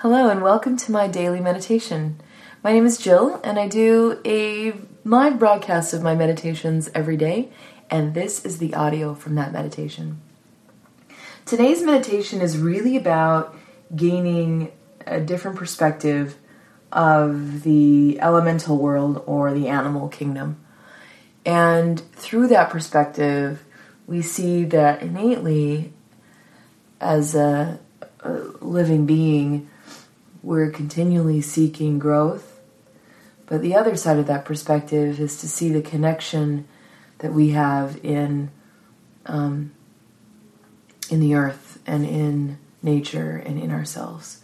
Hello, and welcome to my daily meditation. My name is Jill, and I do a live broadcast of my meditations every day, and this is the audio from that meditation. Today's meditation is really about gaining a different perspective of the elemental world or the animal kingdom. And through that perspective, we see that innately, as a, a living being, we're continually seeking growth. But the other side of that perspective is to see the connection that we have in um, in the earth and in nature and in ourselves.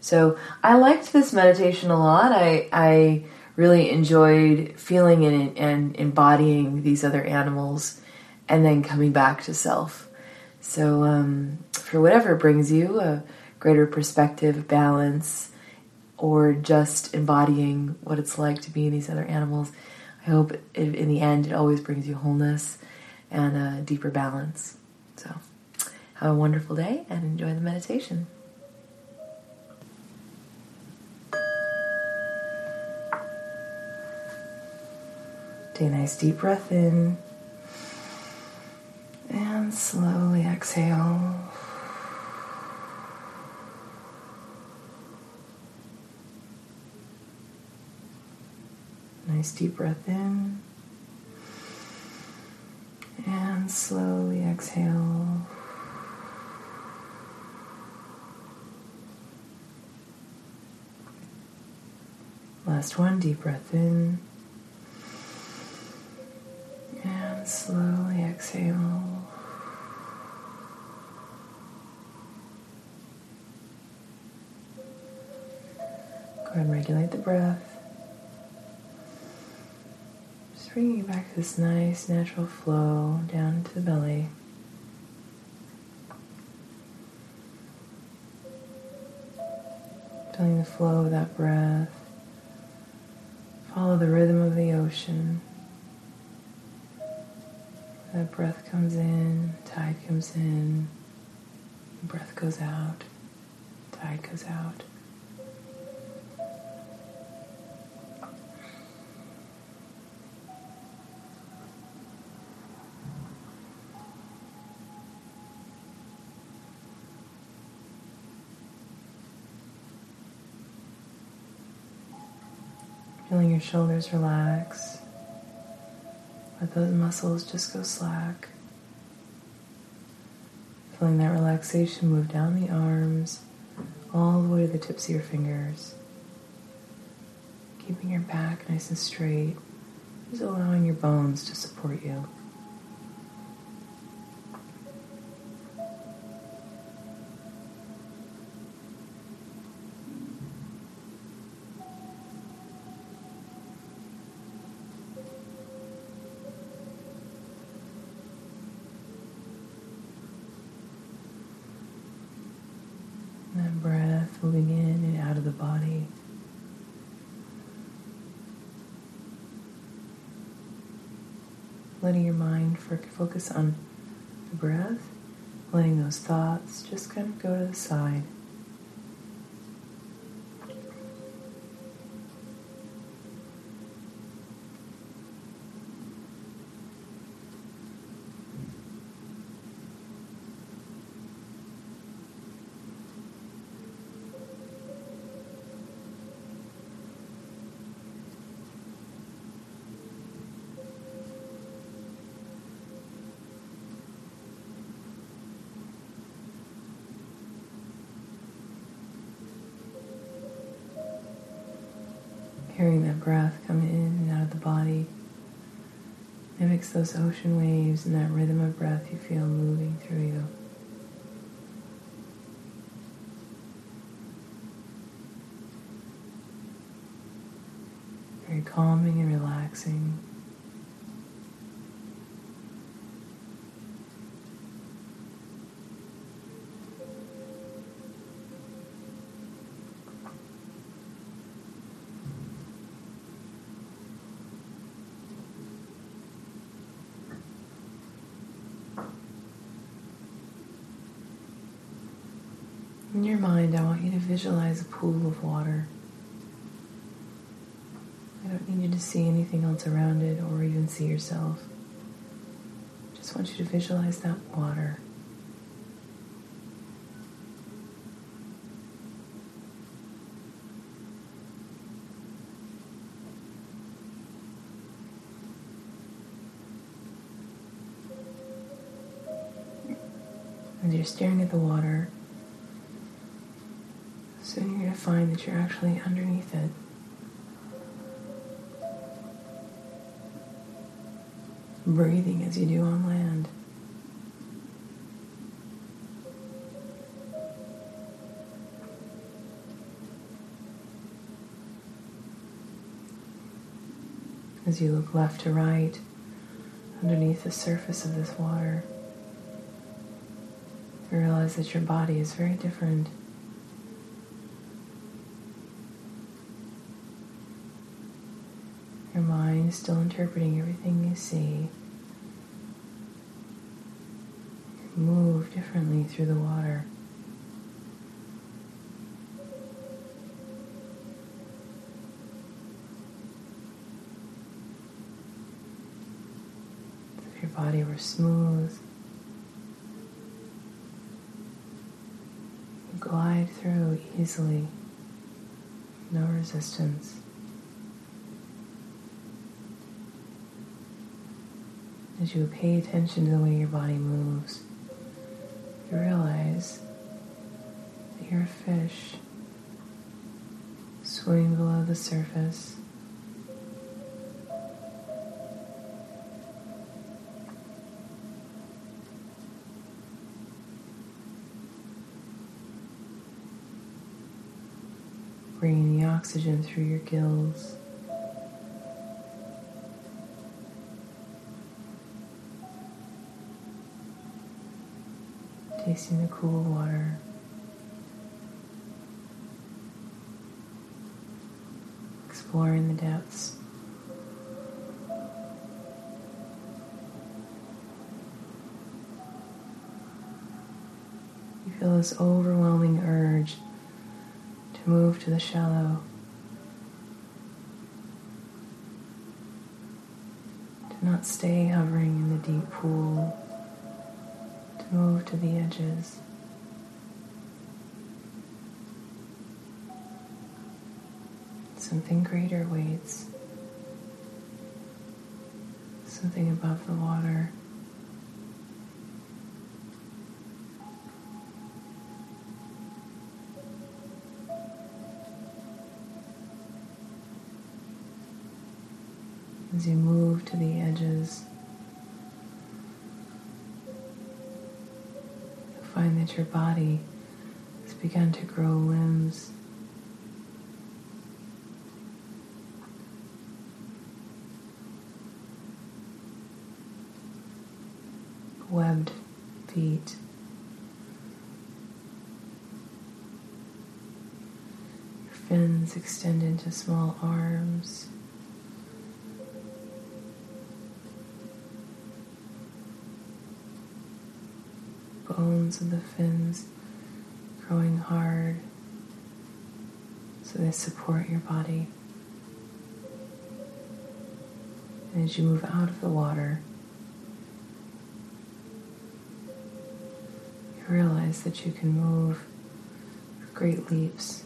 So I liked this meditation a lot. I I really enjoyed feeling it and embodying these other animals, and then coming back to self. So um, for whatever brings you a greater perspective, balance, or just embodying what it's like to be in these other animals. I hope in the end it always brings you wholeness and a deeper balance. So, have a wonderful day and enjoy the meditation. Take a nice deep breath in and slowly exhale. Nice deep breath in. And slowly exhale. Last one, deep breath in. And slowly exhale. Go ahead and regulate the breath. Bringing you back to this nice natural flow down into the belly. Feeling the flow of that breath. Follow the rhythm of the ocean. That breath comes in, tide comes in, breath goes out, tide goes out. Feeling your shoulders relax. Let those muscles just go slack. Feeling that relaxation move down the arms, all the way to the tips of your fingers. Keeping your back nice and straight, just allowing your bones to support you. That breath moving in and out of the body. Letting your mind for focus on the breath, letting those thoughts just kind of go to the side. Hearing that breath coming in and out of the body mimics those ocean waves and that rhythm of breath you feel moving through you. You're calming and relaxing. In your mind, I want you to visualize a pool of water. I don't need you to see anything else around it or even see yourself. Just want you to visualize that water. As you're staring at the water, soon you're going to find that you're actually underneath it. Breathing as you do on land. As you look left to right, underneath the surface of this water, you realize that your body is very different. Your mind is still interpreting everything you see. Move differently through the water. If your body were smooth. Glide through easily, no resistance. As you pay attention to the way your body moves, you realize that you're a fish swimming below the surface. Bringing the oxygen through your gills. Tasting the cool water. Exploring the depths. You feel this overwhelming urge to move to the shallow. To not stay hovering in the deep pool move to the edges. Something greater waits. Something above the water. As you move to the edges, find that your body has begun to grow limbs. Webbed feet. Your fins extend into small arms. Bones of the fins growing hard so they support your body. And as you move out of the water, you realize that you can move great leaps.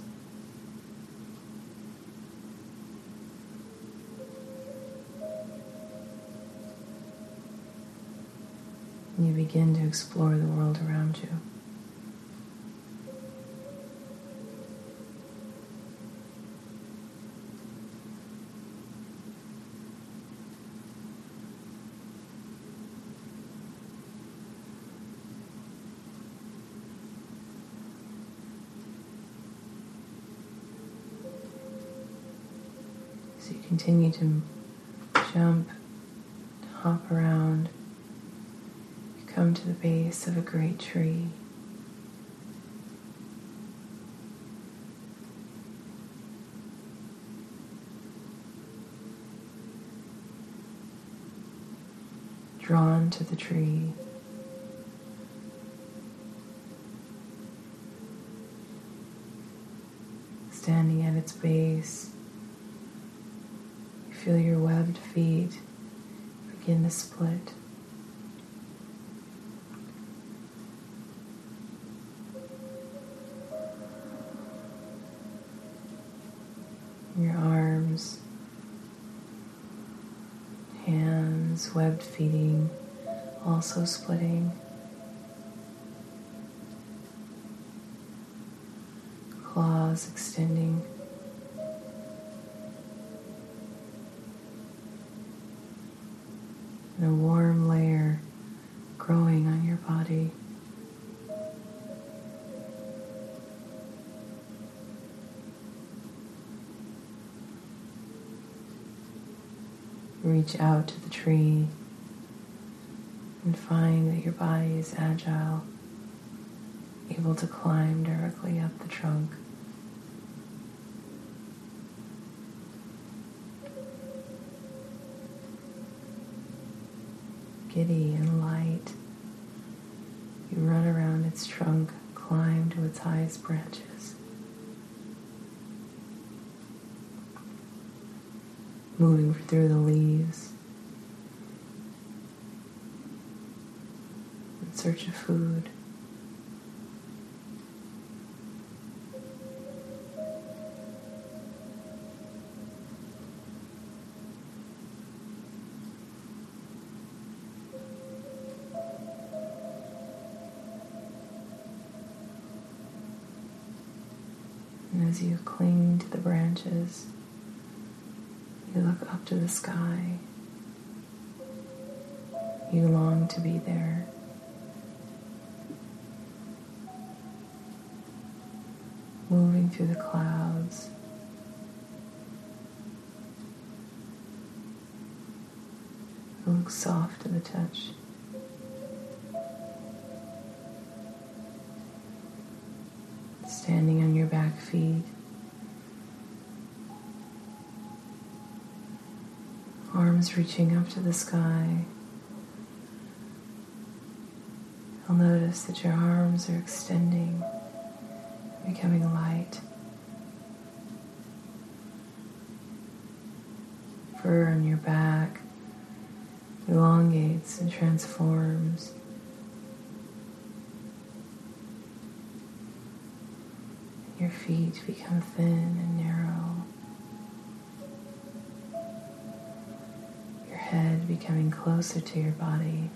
and you begin to explore the world around you. So you continue to jump, hop around, come to the base of a great tree. Drawn to the tree. standing at its base. You feel your webbed feet begin to split. Webbed feeding, also splitting. claws extending. And a warm layer growing on your body. Reach out to the tree and find that your body is agile, able to climb directly up the trunk. giddy and light. You run around its trunk, climb to its highest branches. Moving through the leaves in search of food. And as you cling to the branches, look up to the sky. You long to be there. Moving through the clouds. It looks soft to the touch. standing on your back feet. Arms reaching up to the sky. You'll notice that your arms are extending, becoming light. Fur on your back elongates and transforms. Your feet become thin and narrow. Becoming closer to your body.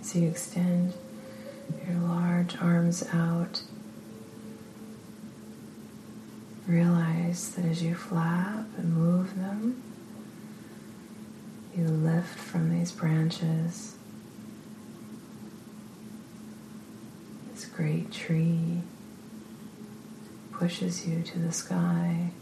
As you extend your large arms out, realize that as you flap and move them, you lift from these branches. This great tree pushes you to the sky.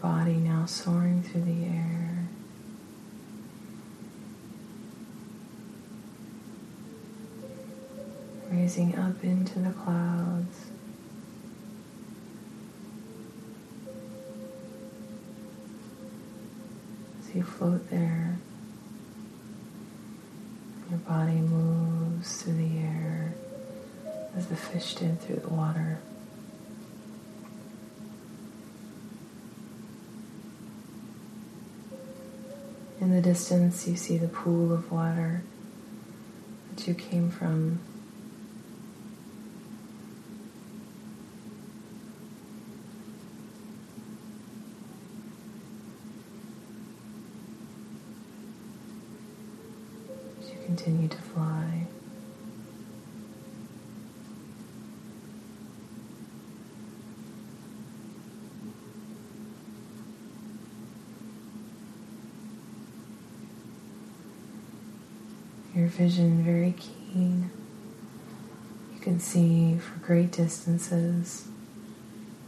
Body now soaring through the air. Raising up into the clouds. As you float there, your body moves through the air as the fish did through the water. In the distance, you see the pool of water that you came from. As you continue to fly. your vision very keen. You can see for great distances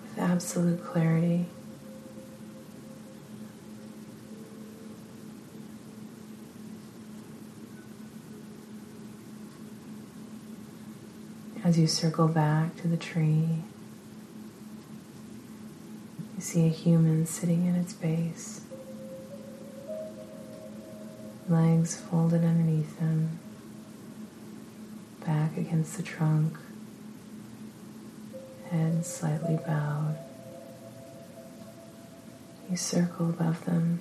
with absolute clarity. As you circle back to the tree, you see a human sitting in its base, legs folded underneath them, back against the trunk, head slightly bowed. You circle above them.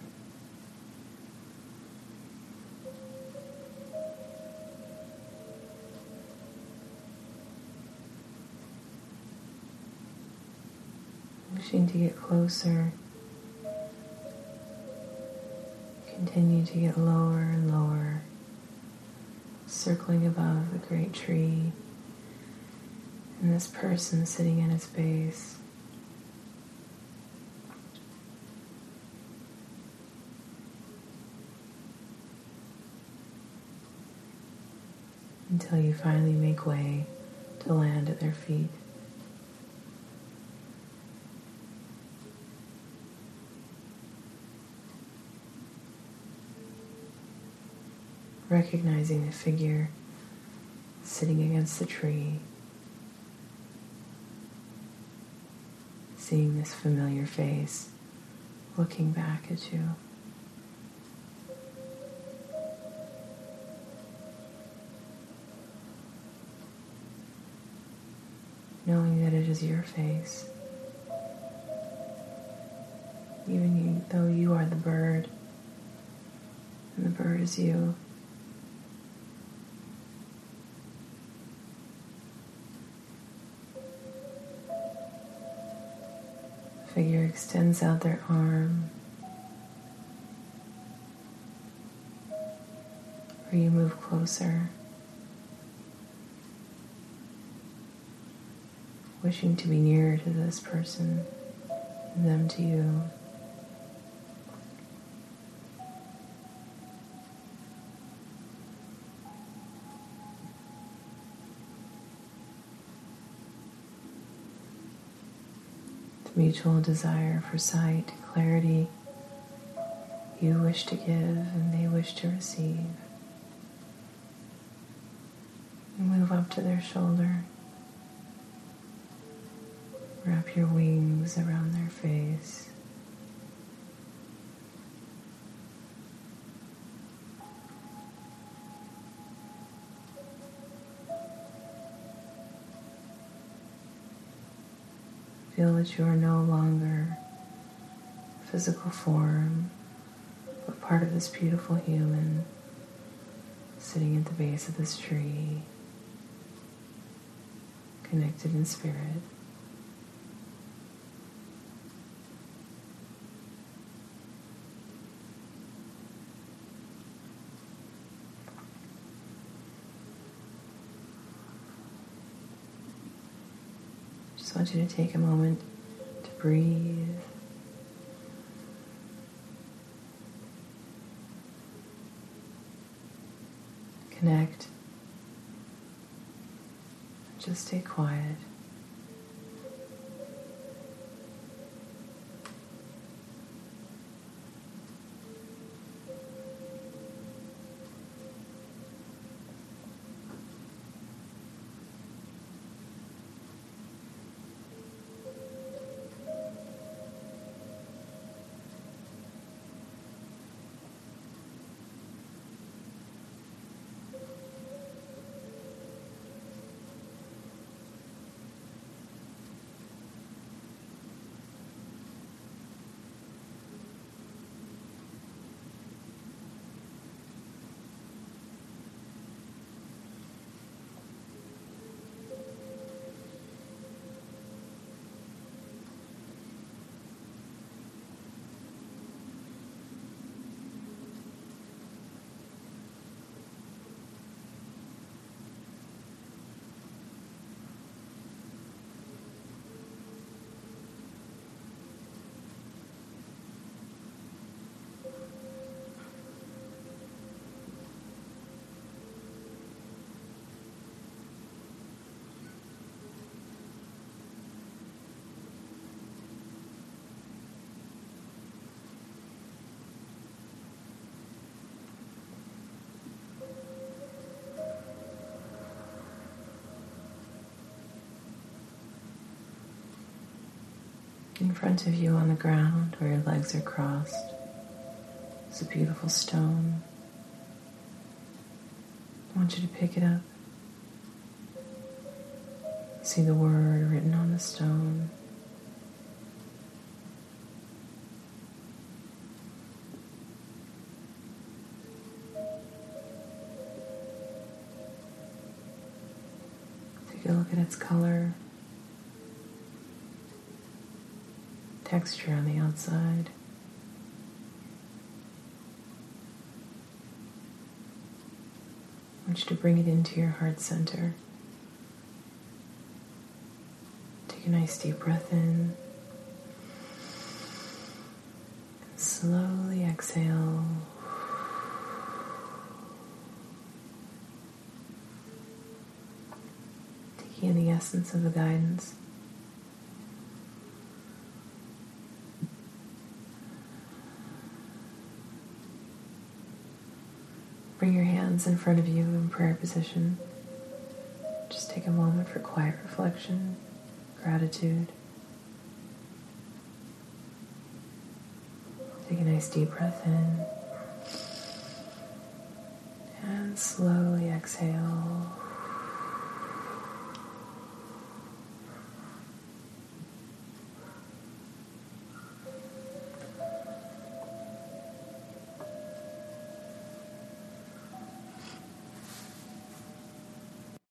wishing to get closer. Continue to get lower and lower, circling above the great tree, and this person sitting in its base. Until you finally make way to land at their feet. Recognizing the figure sitting against the tree, seeing this familiar face looking back at you. Knowing that it is your face, even though you are the bird and the bird is you. Figure extends out their arm. Or you move closer, wishing to be nearer to this person, them to you. Mutual desire for sight, clarity you wish to give and they wish to receive. You move up to their shoulder. Wrap your wings around their face. Feel that you are no longer physical form, but part of this beautiful human sitting at the base of this tree, connected in spirit. Just want you to take a moment to breathe. Connect. Just stay quiet. In front of you on the ground where your legs are crossed is a beautiful stone. I want you to pick it up. See the word written on the stone. Take a look at its color, texture on the outside. I want you to bring it into your heart center. Take a nice deep breath in. And slowly exhale. Taking in the essence of the guidance. Bring your hands in front of you in prayer position. Just take a moment for quiet reflection, gratitude. Take a nice deep breath in and slowly exhale.